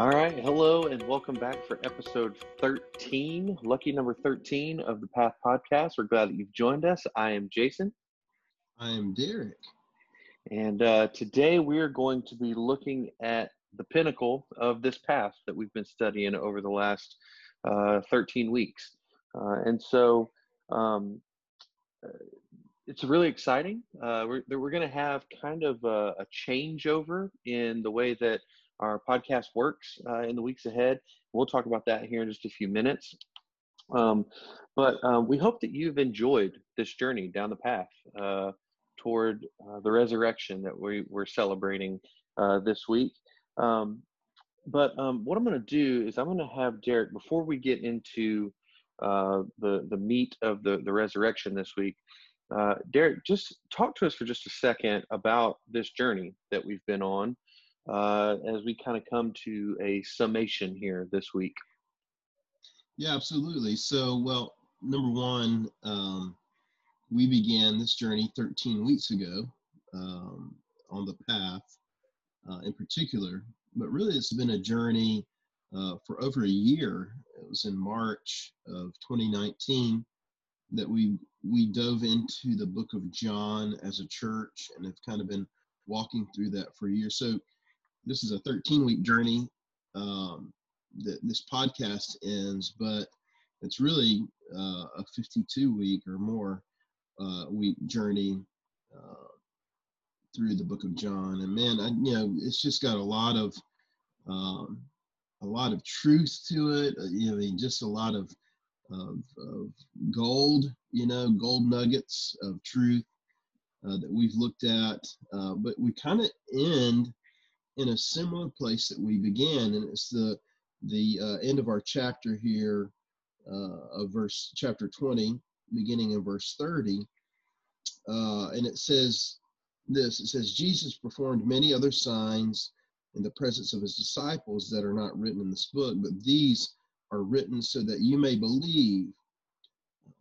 All right. Hello and welcome back for episode 13, lucky number 13 of the Path Podcast. We're glad that you've joined us. I am Jason. I am Derek. And uh, today we are going to be looking at the pinnacle of this path that we've been studying over the last uh, 13 weeks. Uh, and so um, uh, it's really exciting. Uh, we're we're going to have kind of a, a changeover in the way that our podcast works uh, in the weeks ahead. We'll talk about that here in just a few minutes. Um, but um, we hope that you've enjoyed this journey down the path uh, toward uh, the resurrection that we, we're celebrating uh, this week. Um, but um, what I'm going to do is I'm going to have Derek, before we get into uh, the, the meat of the, the resurrection this week, uh, Derek, just talk to us for just a second about this journey that we've been on uh, as we kind of come to a summation here this week. Yeah, absolutely. So, well, number one, um, we began this journey 13 weeks ago um, on the path uh, in particular, but really it's been a journey uh, for over a year. It was in March of 2019 that we we dove into the book of John as a church and have kind of been walking through that for a year. So this is a 13 week journey um, that this podcast ends, but it's really uh, a 52 week or more uh, week journey uh, through the book of John. And man, I, you know, it's just got a lot of um, a lot of truth to it. Uh, you know, I mean, just a lot of, of, of gold, you know, gold nuggets of truth uh, that we've looked at. Uh, but we kind of end in a similar place that we began, and it's the the uh, end of our chapter here uh, of verse chapter 20, beginning in verse 30, uh, and it says this: It says Jesus performed many other signs in the presence of his disciples that are not written in this book, but these are written so that you may believe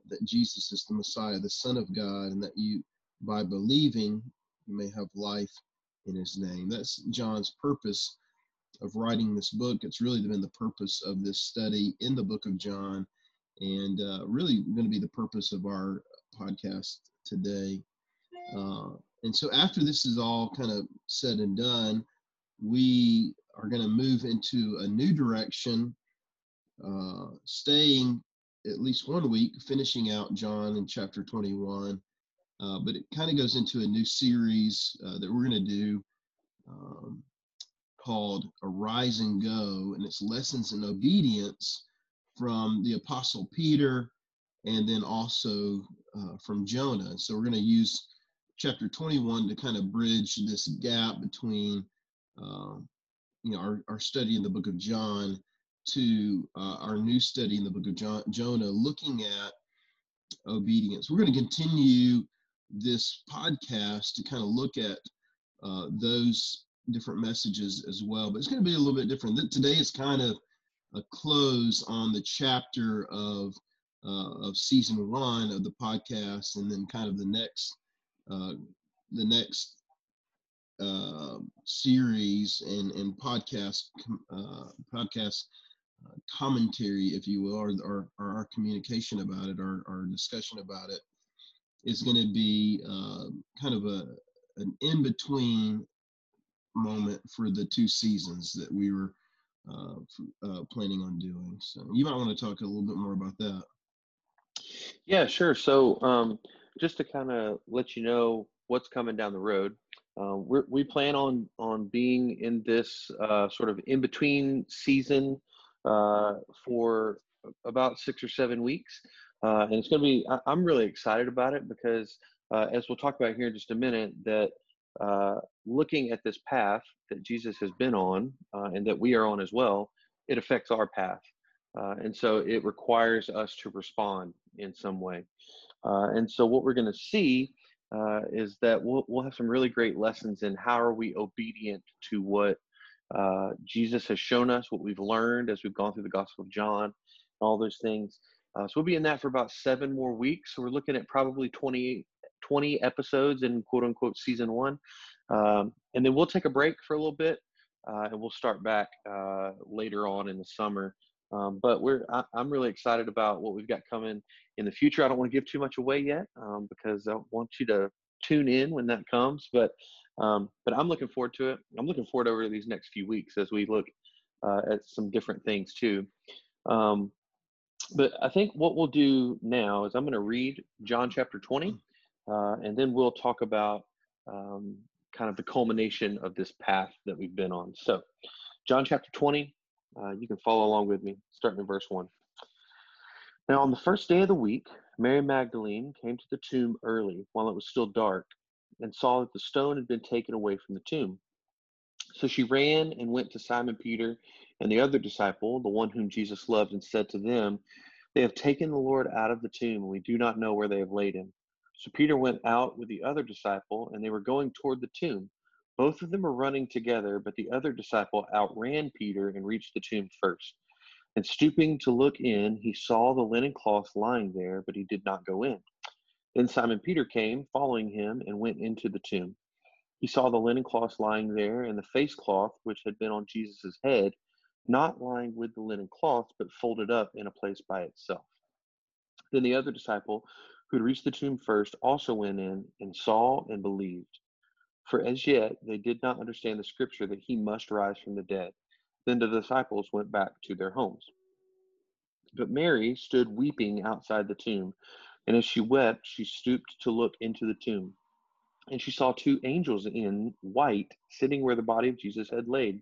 that Jesus is the Messiah, the Son of God, and that you, by believing, you may have life in his name. That's John's purpose of writing this book. It's really been the purpose of this study in the book of John, and uh, really going to be the purpose of our podcast today. Uh, and so, after this is all kind of said and done, we are going to move into a new direction, uh, staying at least one week, finishing out John in chapter 21, uh, but it kind of goes into a new series uh, that we're going to do um, called Arise and Go, and it's lessons in obedience from the Apostle Peter and then also uh, from Jonah. So we're going to use chapter 21 to kind of bridge this gap between um, you know our, our study in the book of John to uh, our new study in the book of John, Jonah, looking at obedience. We're going to continue this podcast to kind of look at uh, those different messages as well. But it's going to be a little bit different. Today is kind of a close on the chapter of uh, of season one of the podcast, and then kind of the next uh, the next uh, series and and podcast uh, podcast uh, commentary, if you will, or, or, or our communication about it, our, our discussion about it is going to be uh, kind of a an in between moment for the two seasons that we were uh, uh, planning on doing. So you might want to talk a little bit more about that. Yeah, sure. So um, just to kind of let you know what's coming down the road, uh, we plan on on being in this uh, sort of in between season uh, for about six or seven weeks. Uh, and it's going to be, I, am really excited about it because, uh, as we'll talk about here in just a minute, that uh, looking at this path that Jesus has been on uh, and that we are on as well, it affects our path. Uh, and so it requires us to respond in some way. Uh, and so what we're going to see is that we'll, we'll have some really great lessons in how are we obedient to what Jesus has shown us, what we've learned as we've gone through the Gospel of John, all those things. Uh, so we'll be in that for about seven more weeks. So we're looking at probably 20, 20 episodes in quote unquote season one. Um, and then we'll take a break for a little bit uh, and we'll start back uh, later on in the summer. Um, but we're I, am really excited about what we've got coming in the future. I don't want to give too much away yet um, because I want you to tune in when that comes. But um, but I'm looking forward to it. I'm looking forward over these next few weeks as we look uh, at some different things too. Um, but I think what we'll do now is I'm going to read John chapter 20, uh, and then we'll talk about um, kind of the culmination of this path that we've been on. So, John chapter 20, uh, you can follow along with me, starting in verse 1. Now, on the first day of the week, Mary Magdalene came to the tomb early while it was still dark and saw that the stone had been taken away from the tomb. So she ran and went to Simon Peter and the other disciple, the one whom Jesus loved, and said to them, They have taken the Lord out of the tomb, and we do not know where they have laid him. So Peter went out with the other disciple, and they were going toward the tomb. Both of them were running together, but the other disciple outran Peter and reached the tomb first. And stooping to look in, he saw the linen cloth lying there, but he did not go in. Then Simon Peter came, following him, and went into the tomb. He saw the linen cloth lying there, and the face cloth which had been on Jesus' head, not lying with the linen cloth, but folded up in a place by itself. Then the other disciple, who had reached the tomb first, also went in and saw and believed. For as yet they did not understand the scripture that he must rise from the dead. Then the disciples went back to their homes. But Mary stood weeping outside the tomb, and as she wept, she stooped to look into the tomb and she saw two angels in white sitting where the body of Jesus had laid,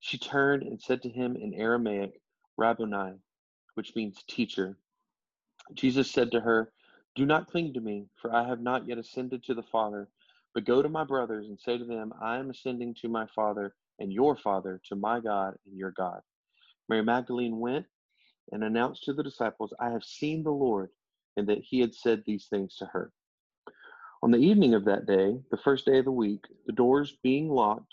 She turned and said to him in Aramaic, Rabboni, which means teacher. Jesus said to her, Do not cling to me, for I have not yet ascended to the Father, but go to my brothers and say to them, I am ascending to my Father and your Father, to my God and your God. Mary Magdalene went and announced to the disciples, I have seen the Lord, and that he had said these things to her. On the evening of that day, the first day of the week, the doors being locked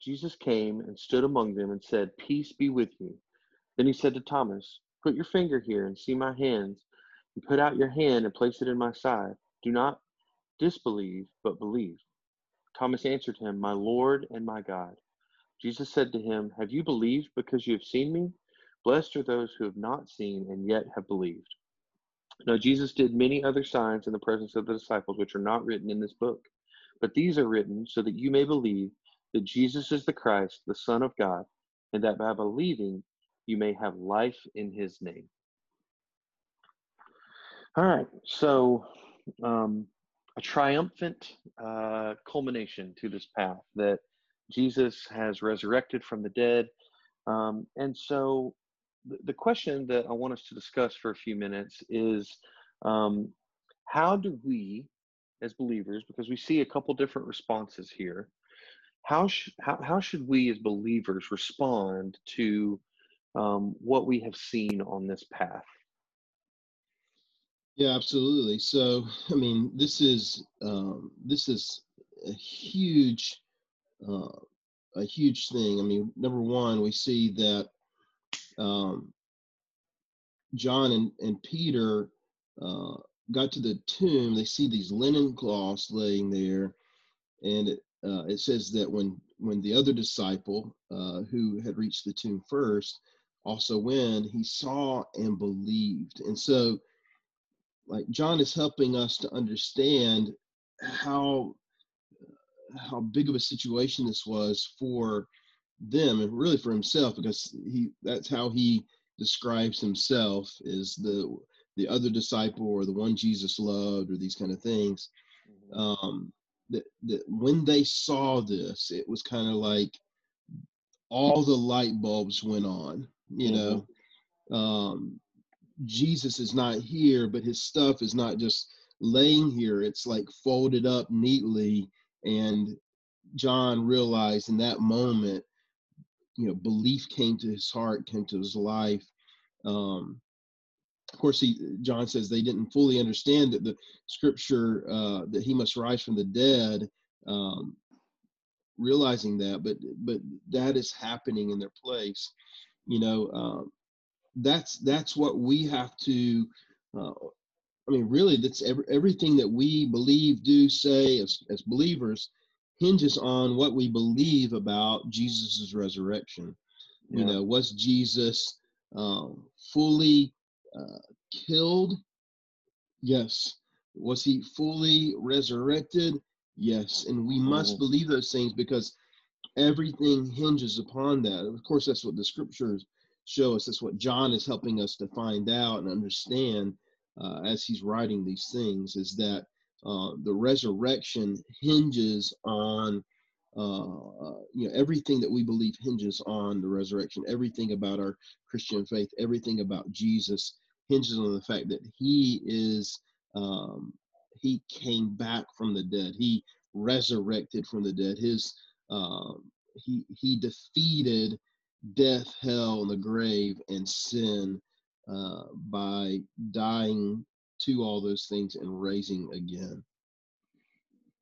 Jesus came and stood among them and said, Peace be with you. Then he said to Thomas, Put your finger here and see my hands, and put out your hand and place it in my side. Do not disbelieve, but believe. Thomas answered him, My Lord and my God. Jesus said to him, Have you believed because you have seen me? Blessed are those who have not seen and yet have believed. Now, Jesus did many other signs in the presence of the disciples, which are not written in this book. But these are written so that you may believe that Jesus is the Christ, the Son of God, and that by believing you may have life in his name. All right, so um, a triumphant uh, culmination to this path that Jesus has resurrected from the dead. Um, and so the, the question that I want us to discuss for a few minutes is um, how do we as believers, because we see a couple different responses here, how, sh- how, how should we as believers respond to um, what we have seen on this path? Yeah, absolutely. So, I mean, this is um, this is a huge uh, a huge thing. I mean, number one, we see that um, John and, and Peter uh, got to the tomb, they see these linen cloths laying there, and it, uh, it says that when when the other disciple uh, who had reached the tomb first also went, he saw and believed, and so like John is helping us to understand how how big of a situation this was for them and really for himself because he that's how he describes himself is the the other disciple or the one Jesus loved or these kind of things. Mm-hmm. Um, that, that when they saw this, it was kind of like all the light bulbs went on. You mm-hmm. know, um, Jesus is not here, but his stuff is not just laying here. It's like folded up neatly. And John realized in that moment, you know, belief came to his heart, came to his life. Um, of course, he John says they didn't fully understand that the scripture uh, that he must rise from the dead. Um, realizing that, but but that is happening in their place. You know, um, that's that's what we have to. Uh, I mean, really, that's every, everything that we believe, do, say as as believers hinges on what we believe about Jesus's resurrection. Yeah. You know, was Jesus um, fully killed? Yes. Was he fully resurrected? Yes. And we must mm-hmm. believe those things because everything hinges upon that. Of course, that's what the scriptures show us. That's what John is helping us to find out and understand uh, as he's writing these things is that uh, the resurrection hinges on uh, you know everything that we believe hinges on the resurrection everything about our christian faith everything about jesus hinges on the fact that he is um, he came back from the dead. He resurrected from the dead. His um, he he defeated death hell and the grave and sin uh, by dying to all those things and raising again.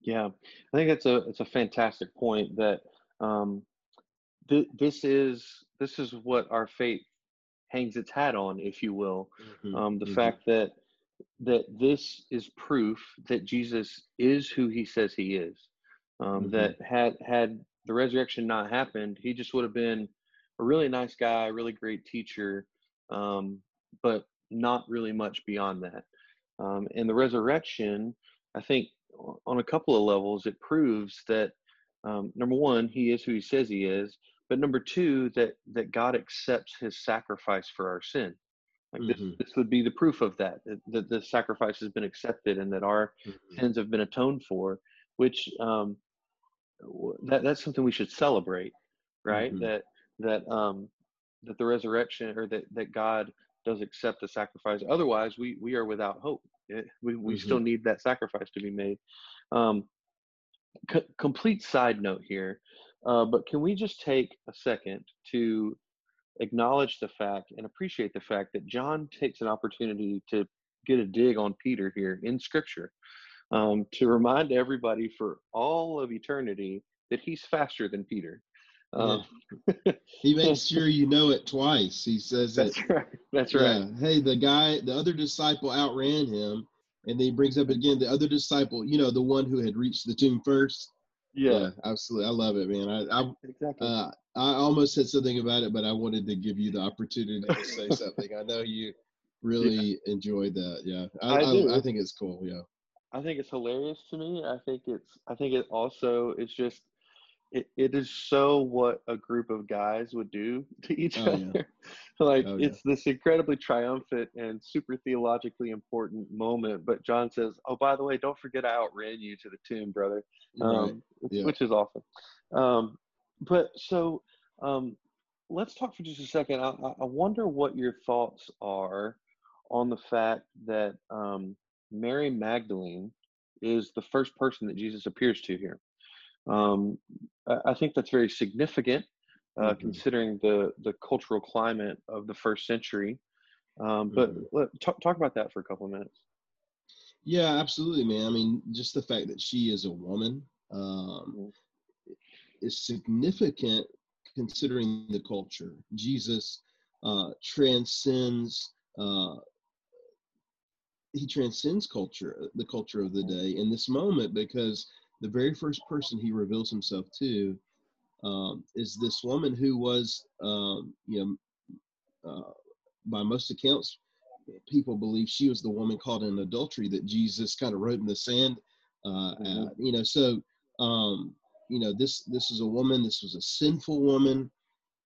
Yeah i think it's a it's a fantastic point that um, th- this is this is what our faith hangs its hat on, if you will. Mm-hmm. Um, the mm-hmm. fact that that this is proof that Jesus is who he says he is. Um, mm-hmm. That had had the resurrection not happened, he just would have been a really nice guy, really great teacher, um, but not really much beyond that. Um, and the resurrection, I think, on a couple of levels, it proves that um, number one, he is who he says he is, but number two that that god accepts his sacrifice for our sin like mm-hmm. this, this would be the proof of that that the sacrifice has been accepted and that our mm-hmm. sins have been atoned for which um that that's something we should celebrate right mm-hmm. that that um that the resurrection or that that god does accept the sacrifice otherwise we we are without hope it, eh, we, we still mm-hmm. need that sacrifice to be made um complete side note here uh, but can we just take a second to acknowledge the fact and appreciate the fact that John takes an opportunity to get a dig on Peter here in Scripture um, to remind everybody for all of eternity that he's faster than Peter. Um, yeah. he makes sure you know it twice. He says that's that, right. That's yeah, right. Hey, the guy, the other disciple outran him, and then he brings up again the other disciple. You know, the one who had reached the tomb first. Yeah. yeah. absolutely. I love it, man. I I, exactly. uh, I almost said something about it, but I wanted to give you the opportunity to say something. I know you really yeah. enjoyed that. Yeah, I, I, I, I, think it's cool. Yeah, I think it's hilarious to me. I think it's. I think it also. It's just it, it is so what a group of guys would do to each oh, other. Yeah. like oh, it's yeah. this incredibly triumphant and super theologically important moment. But John says, "Oh, by the way, don't forget I outran you to the tomb, brother," um, right. yeah. which is awesome. Um, but so um, let's talk for just a second. I, I, wonder what your thoughts are on the fact that um, Mary Magdalene is the first person that Jesus appears to here. Um, I think that's very significant, uh, mm-hmm. considering the the cultural climate of the first century. Um, but mm-hmm. let, talk talk about that for a couple of minutes. Yeah, absolutely, man. I mean, just the fact that she is a woman um, mm-hmm. is significant considering the culture. Jesus uh, transcends uh, he transcends culture, the culture of the day in this moment because the very first person he reveals himself to um, is this woman who was, um, you know, uh, by most accounts, people believe she was the woman caught in adultery that Jesus kind of wrote in the sand. Uh, mm-hmm. at, you know, so um, you know this this is a woman. This was a sinful woman.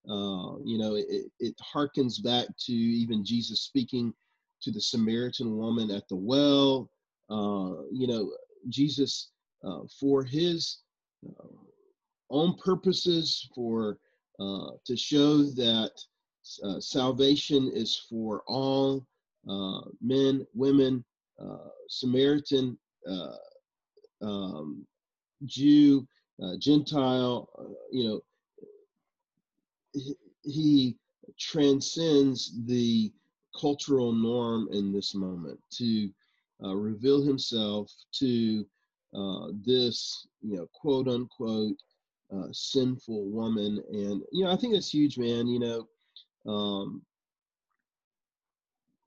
Uh, you know, it, it harkens back to even Jesus speaking to the Samaritan woman at the well. Uh, you know, Jesus, uh, for his uh, own purposes, for uh, to show that uh, salvation is for all men, women, Samaritan, um, Jew, Gentile. you know, he transcends the cultural norm in this moment to uh, reveal himself to uh, this, you know, quote unquote, uh, sinful woman. And, you know, I think that's huge, man. You know, um,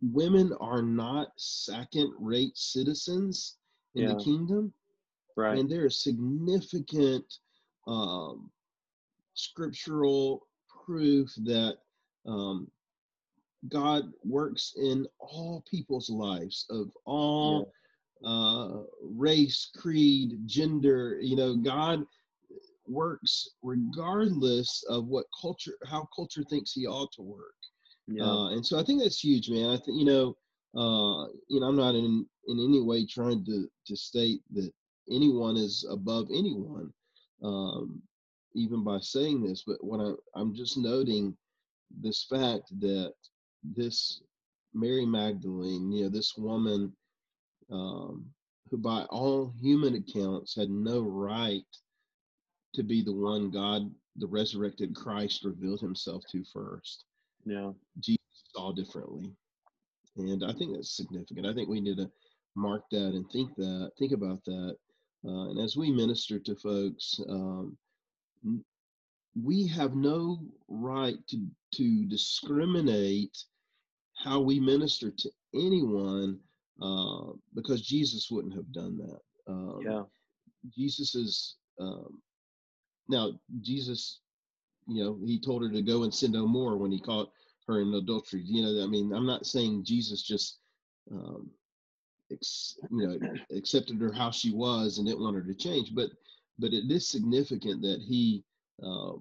women are not second rate citizens in yeah. the kingdom. Right. And there is significant um, scriptural proof that um, God works in all people's lives of all. Uh, race, creed, gender. You know, God works regardless of what culture, how culture thinks He ought to work. Yeah. Uh, and so I think that's huge, man. I think you know, uh, you know, I'm not in in any way trying to to state that anyone is above anyone, um, even by saying this. But what I, I'm just noting this fact that this Mary Magdalene, you know, this woman um, who, by all human accounts, had no right to be the one God, the resurrected Christ, revealed himself to first. Yeah. Jesus saw differently. And I think that's significant. I think we need to mark that and think that, think about that. Uh, and as we minister to folks, um, we have no right to to discriminate how we minister to anyone uh, because Jesus wouldn't have done that. Um, yeah. Jesus is um, now Jesus. You know, he told her to go and sin no more when he caught her in adultery. You know, I mean, I'm not saying Jesus just, um, ex, you know, accepted her how she was and didn't want her to change, but but it is significant that he uh,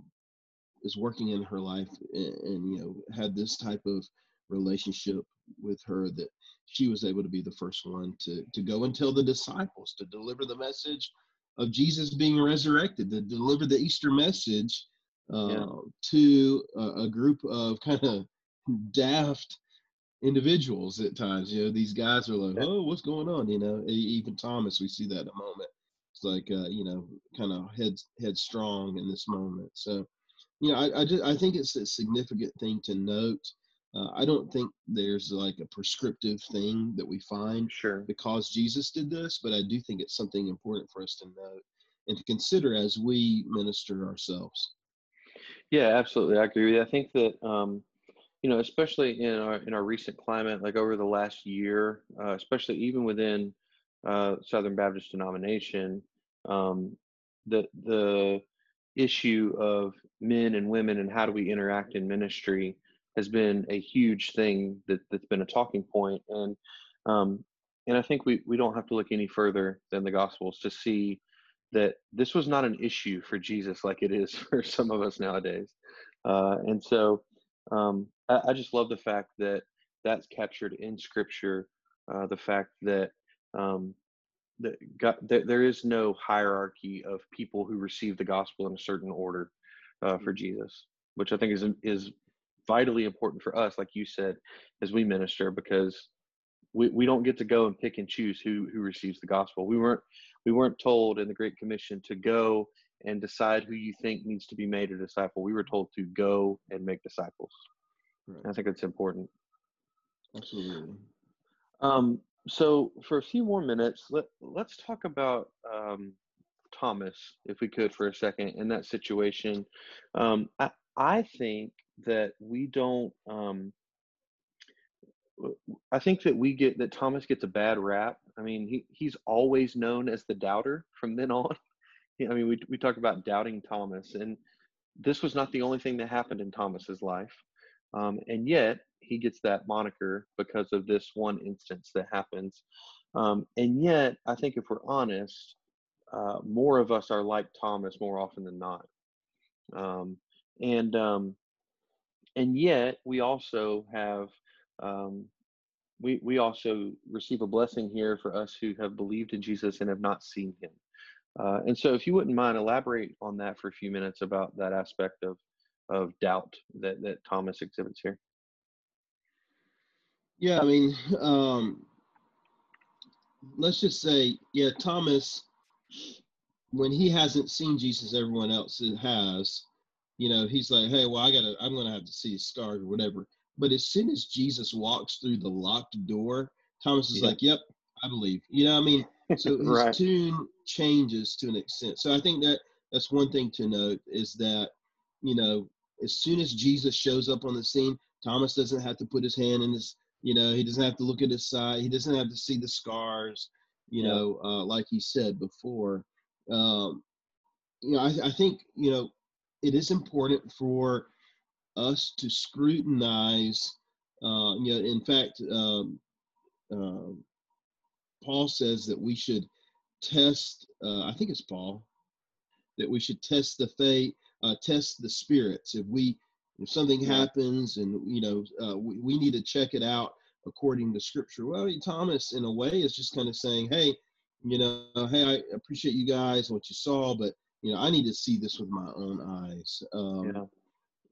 is working in her life and, and, you know had this type of relationship with her that she was able to be the first one to to go and tell the disciples to deliver the message of Jesus being resurrected to deliver the Easter message uh, yeah. to a, a, group of kind of daft individuals at times. You know, these guys are like, "Oh, what's going on?" You know, even Thomas, we see that in a moment. It's like, uh, you know, kind of head headstrong in this moment. So, you know, I I, just, I think it's a significant thing to note uh, I don't think there's like a prescriptive thing that we find sure. because Jesus did this, but I do think it's something important for us to note and to consider as we minister ourselves. Yeah, absolutely. I agree with you. I think that um, you know, especially in our in our recent climate, like over the last year, uh, especially even within uh, Southern Baptist denomination, um, the the issue of men and women and how do we interact in ministry has been a huge thing that, that's been a talking point and um, and I think we, we don't have to look any further than the Gospels to see that this was not an issue for Jesus like it is for some of us nowadays. Uh, and so um, I, I, just love the fact that that's captured in Scripture. Uh, the fact that um, that, God, that there is no hierarchy of people who receive the gospel in a certain order uh, for mm. Jesus, which I think is is vitally important for us, like you said, as we minister, because we, we don't get to go and pick and choose who who receives the gospel. We weren't we weren't told in the Great Commission to go and decide who you think needs to be made a disciple. We were told to go and make disciples. Right. I think it's important. Absolutely. Um, so for a few more minutes, let let's talk about um, Thomas, if we could, for a second, in that situation. Um, I I think that we don't um, I think that we get that Thomas gets a bad rap. I mean, he he's always known as the doubter from then on. I mean, we we talk about doubting Thomas, and this was not the only thing that happened in Thomas's life, um, and yet he gets that moniker because of this one instance that happens. Um, and yet, I think if we're honest, uh, more of us are like Thomas more often than not. Um, and um, and yet, we also have um, we we also receive a blessing here for us who have believed in Jesus and have not seen Him. Uh, and so, if you wouldn't mind, elaborate on that for a few minutes about that aspect of of doubt that that Thomas exhibits here. Yeah, I mean, um, let's just say, yeah, Thomas, when he hasn't seen Jesus, everyone else has. You know, he's like, hey, well, I gotta, I'm gonna have to see his scars or whatever. But as soon as Jesus walks through the locked door, Thomas is yeah. like, yep, I believe. You know, I mean, so his right. tune changes to an extent. So I think that that's one thing to note is that, you know, as soon as Jesus shows up on the scene, Thomas doesn't have to put his hand in his you know, he doesn't have to look at his side. He doesn't have to see the scars. You yeah. know, uh, like he said before. Um, you know, I, I think you know it is important for us to scrutinize. Uh, you know, in fact, um, uh, Paul says that we should test. Uh, I think it's Paul that we should test the faith, uh, test the spirits. If we if something yeah. happens and you know uh, we, we need to check it out according to scripture well thomas in a way is just kind of saying hey you know hey i appreciate you guys what you saw but you know i need to see this with my own eyes um, yeah.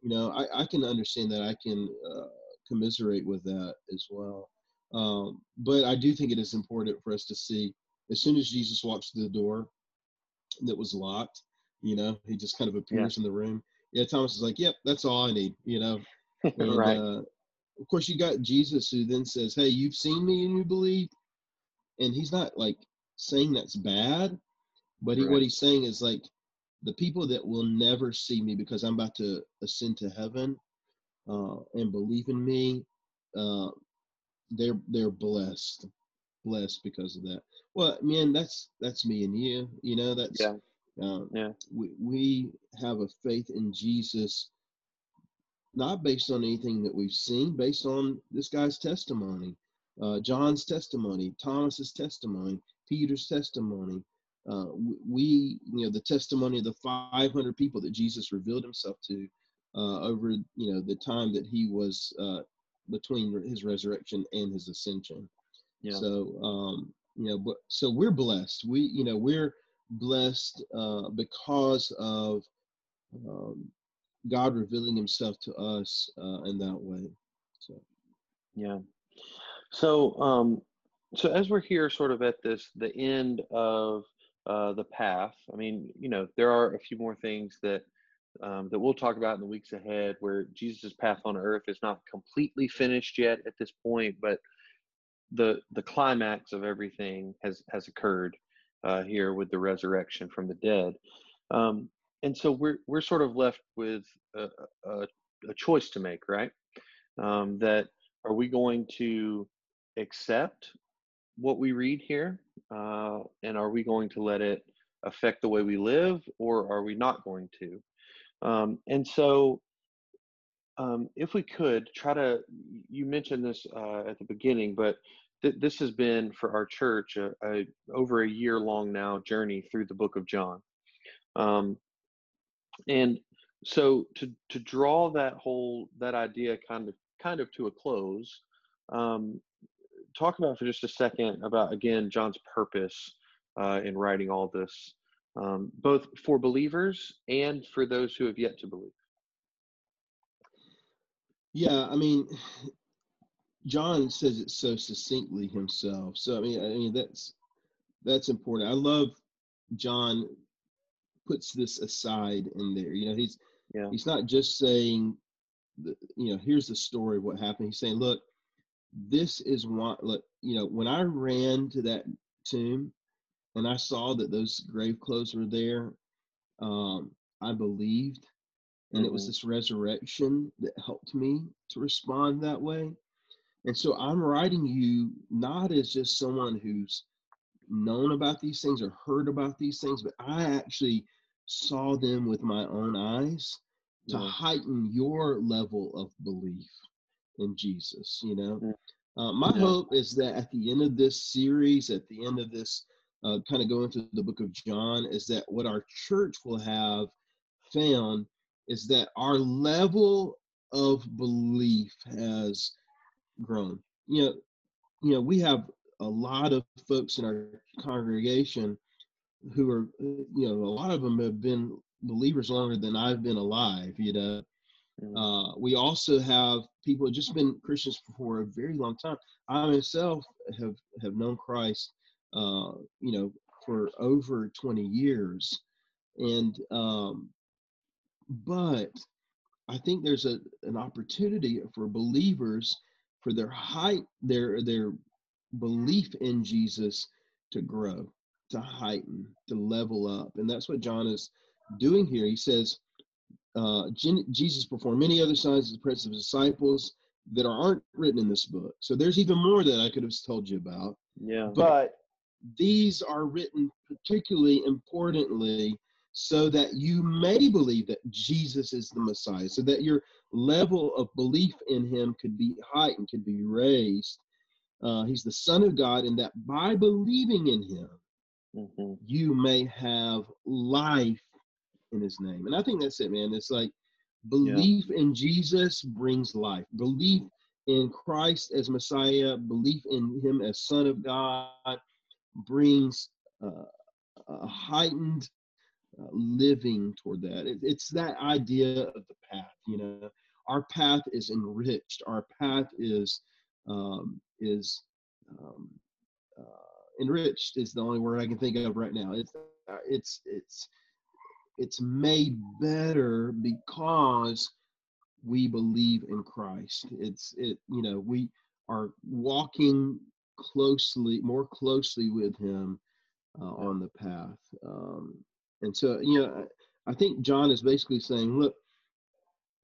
you know I, I can understand that i can uh, commiserate with that as well um, but i do think it is important for us to see as soon as jesus walks through the door that was locked you know he just kind of appears yeah. in the room yeah, Thomas is like, yep, that's all I need, you know. And, right. Uh, of course, you got Jesus who then says, hey, you've seen me and you believe. And he's not like saying that's bad, but he, right. what he's saying is like, the people that will never see me because I'm about to ascend to heaven uh, and believe in me, uh, they're they're blessed, blessed because of that. Well, man, that's that's me and you. You know, that's yeah. Uh, yeah. We, we have a faith in Jesus, not based on anything that we've seen, based on this guy's testimony, uh, John's testimony, Thomas's testimony, Peter's testimony. Uh, we, you know, the testimony of the 500 people that Jesus revealed himself to uh, over, you know, the time that he was uh, between his resurrection and his ascension. Yeah. So, um, you know, but so we're blessed. We, you know, we're blessed uh, because of um, God revealing Himself to us uh, in that way. So, yeah. So, um, so as we're here, sort of at this the end of uh, the path. I mean, you know, there are a few more things that um, that we'll talk about in the weeks ahead, where Jesus' path on earth is not completely finished yet at this point, but the the climax of everything has has occurred uh, here with the resurrection from the dead. Um, and so we're we're sort of left with a, a, a choice to make, right? Um, that are we going to accept what we read here, uh, and are we going to let it affect the way we live, or are we not going to? Um, and so, um, if we could try to, you mentioned this uh, at the beginning, but th- this has been for our church a, a, over a year long now journey through the book of John. Um, and so to to draw that whole that idea kind of kind of to a close, um, talk about for just a second about again John's purpose uh, in writing all this, um, both for believers and for those who have yet to believe. Yeah, I mean, John says it so succinctly himself. So I mean, I mean that's that's important. I love John puts this aside in there. You know, he's yeah. he's not just saying, the, you know, here's the story of what happened. He's saying, look, this is what. Look, you know, when I ran to that tomb and I saw that those grave clothes were there, um, I believed, and mm-hmm. it was mm-hmm. this resurrection that helped me to respond that way. And so I'm writing you not as just someone who's known about these things or heard about these things, but I actually saw them with my own eyes to yeah. heighten your level of belief in Jesus, you know. Mm. Uh, my yeah. hope is that at the end of this series, at the end of this uh, kind of going through the book of John, is that what our church will have found is that our level of belief has grown. You know, you know, we have a lot of folks in our congregation who are, you know, a lot of them have been believers longer than I've been alive. You know. Uh, we also have people who just been Christians for a very long time. I myself have have known Christ, uh, you know, for over 20 years, and um, but I think there's a an opportunity for believers for their height, their their belief in Jesus to grow, to heighten, to level up, and that's what John is doing here. He says, uh, Jesus performed many other signs in the presence of his disciples that aren't written in this book. So there's even more that I could have told you about. Yeah. But these are written particularly importantly so that you may believe that Jesus is the Messiah, so that your level of belief in him could be heightened, could be raised. Uh, he's the Son of God, and that by believing in him, mm-hmm. you may have life in his name. And I think that's it, man. It's like belief yeah. in Jesus brings life. Belief in Christ as Messiah, belief in him as Son of God brings uh, a heightened uh, living toward that. It, it's that idea of the path, you know. Our path is enriched. Our path is um, is um, uh, enriched is the only word I can think of right now. It's uh, it's it's it's made better because we believe in Christ. It's it you know we are walking closely more closely with Him uh, on the path. Um, and so you know I think John is basically saying, look,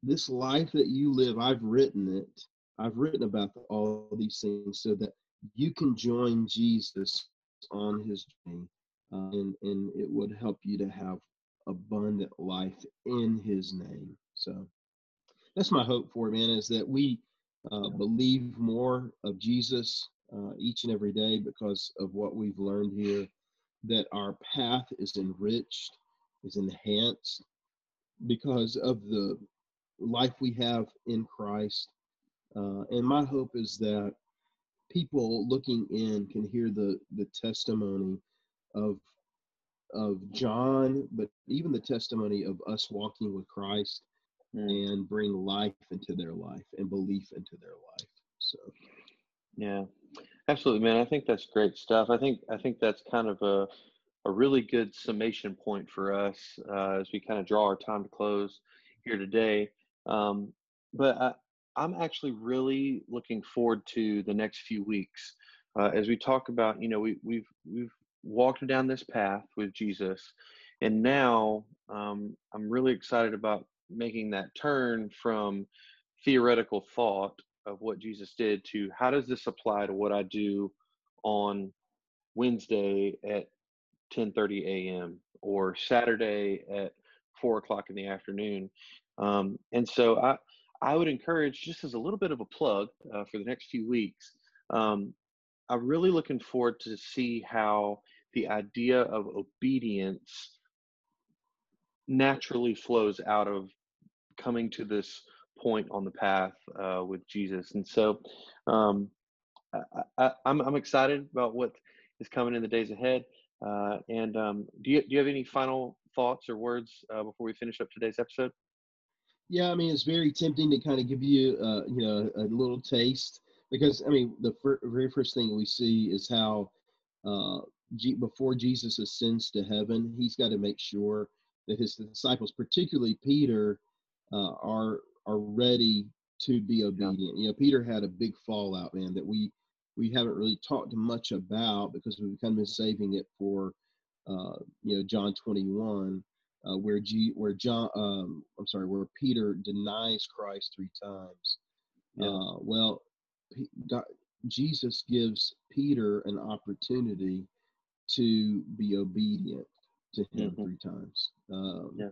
this life that you live, I've written it. I've written about all these things so that you can join Jesus on his journey, uh, and and it would help you to have abundant life in his name. So that's my hope for it, man, is that we uh, believe more of Jesus uh, each and every day because of what we've learned here, that our path is enriched, is enhanced because of the life we have in Christ. Uh, and my hope is that people looking in can hear the, the testimony of of John, but even the testimony of us walking with Christ mm. and bring life into their life and belief into their life. So, yeah, absolutely, man. I think that's great stuff. I think I think that's kind of a a really good summation point for us uh, as we kind of draw our time to close here today. Um, but I, I'm actually really looking forward to the next few weeks uh, as we talk about. You know, we, we've we've walked down this path with Jesus. And now um, I'm really excited about making that turn from theoretical thought of what Jesus did to how does this apply to what I do on Wednesday at 10:30 a.m. or Saturday at four o'clock in the afternoon. Um, and so I I would encourage just as a little bit of a plug uh, for the next few weeks. Um, I'm really looking forward to see how the idea of obedience naturally flows out of coming to this point on the path uh, with Jesus. And so um, I, am excited about what is coming in the days ahead. Uh, and um, do, you, do you have any final thoughts or words uh, before we finish up today's episode? Yeah, I mean, it's very tempting to kind of give you, uh, you know, a little taste because, I mean, the fir- very first thing we see is how uh, before Jesus ascends to heaven, he's got to make sure that his disciples, particularly Peter, uh, are are ready to be obedient. You know, Peter had a big fallout, man, that we we haven't really talked much about because we've kind of been saving it for uh, you know John 21, uh, where G where John um, I'm sorry, where Peter denies Christ three times. Yeah. Uh, well, God, Jesus gives Peter an opportunity to be obedient to him mm-hmm. three times. Um, yeah.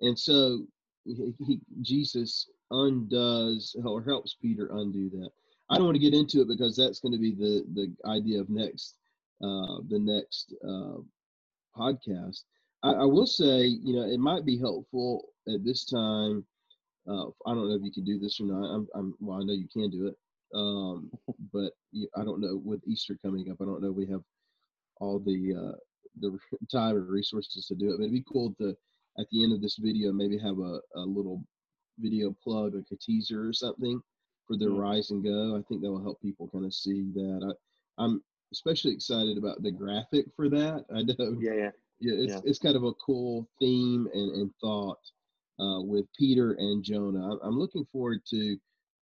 And so he, he, Jesus undoes or helps Peter undo that. I don't want to get into it because that's going to be the the idea of next uh, the next uh, podcast. I, I, will say, you know, it might be helpful at this time. Uh, I don't know if you can do this or not. I'm, I'm well, I know you can do it, um, but I don't know with Easter coming up. I don't know we have all the uh, the time and resources to do it. But it'd be cool to at the end of this video maybe have a, a little video plug, like a teaser or something for the mm-hmm. rise and go. I think that will help people kind of see that. I, I'm especially excited about the graphic for that. I know. Yeah, yeah. Yeah, it's, yeah. it's kind of a cool theme and, and thought uh, with Peter and Jonah. I'm looking forward to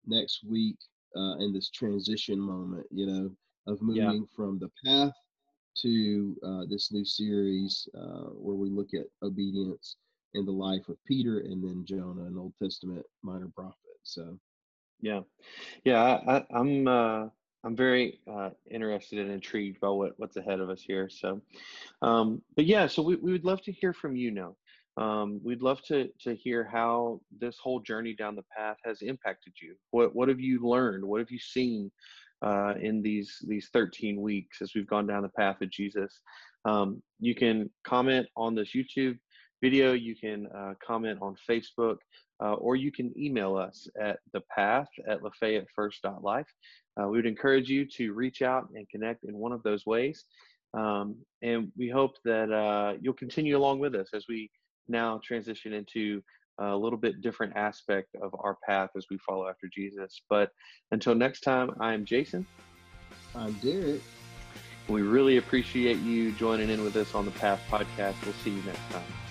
next week uh, in this transition moment, you know, of moving yeah. from the path to uh, this new series uh, where we look at obedience in the life of Peter and then Jonah, an Old Testament minor prophet. So, yeah, yeah, I, am I'm, uh, I'm very uh, interested and intrigued by what what's ahead of us here. So, um, but yeah, so we, we would love to hear from you now. Um, we'd love to to hear how this whole journey down the path has impacted you. What what have you learned? What have you seen uh, in these these 13 weeks as we've gone down the path of Jesus. Um, you can comment on this YouTube video. You can uh, comment on Facebook, uh, or you can email us at the path at lafayettefirst.life. Uh, we would encourage you to reach out and connect in one of those ways. Um, and we hope that uh, you'll continue along with us as we now transition into a little bit different aspect of our path as we follow after Jesus. But until next time, I am Jason. I'm Derek. We really appreciate you joining in with us on the Path podcast. We'll see you next time.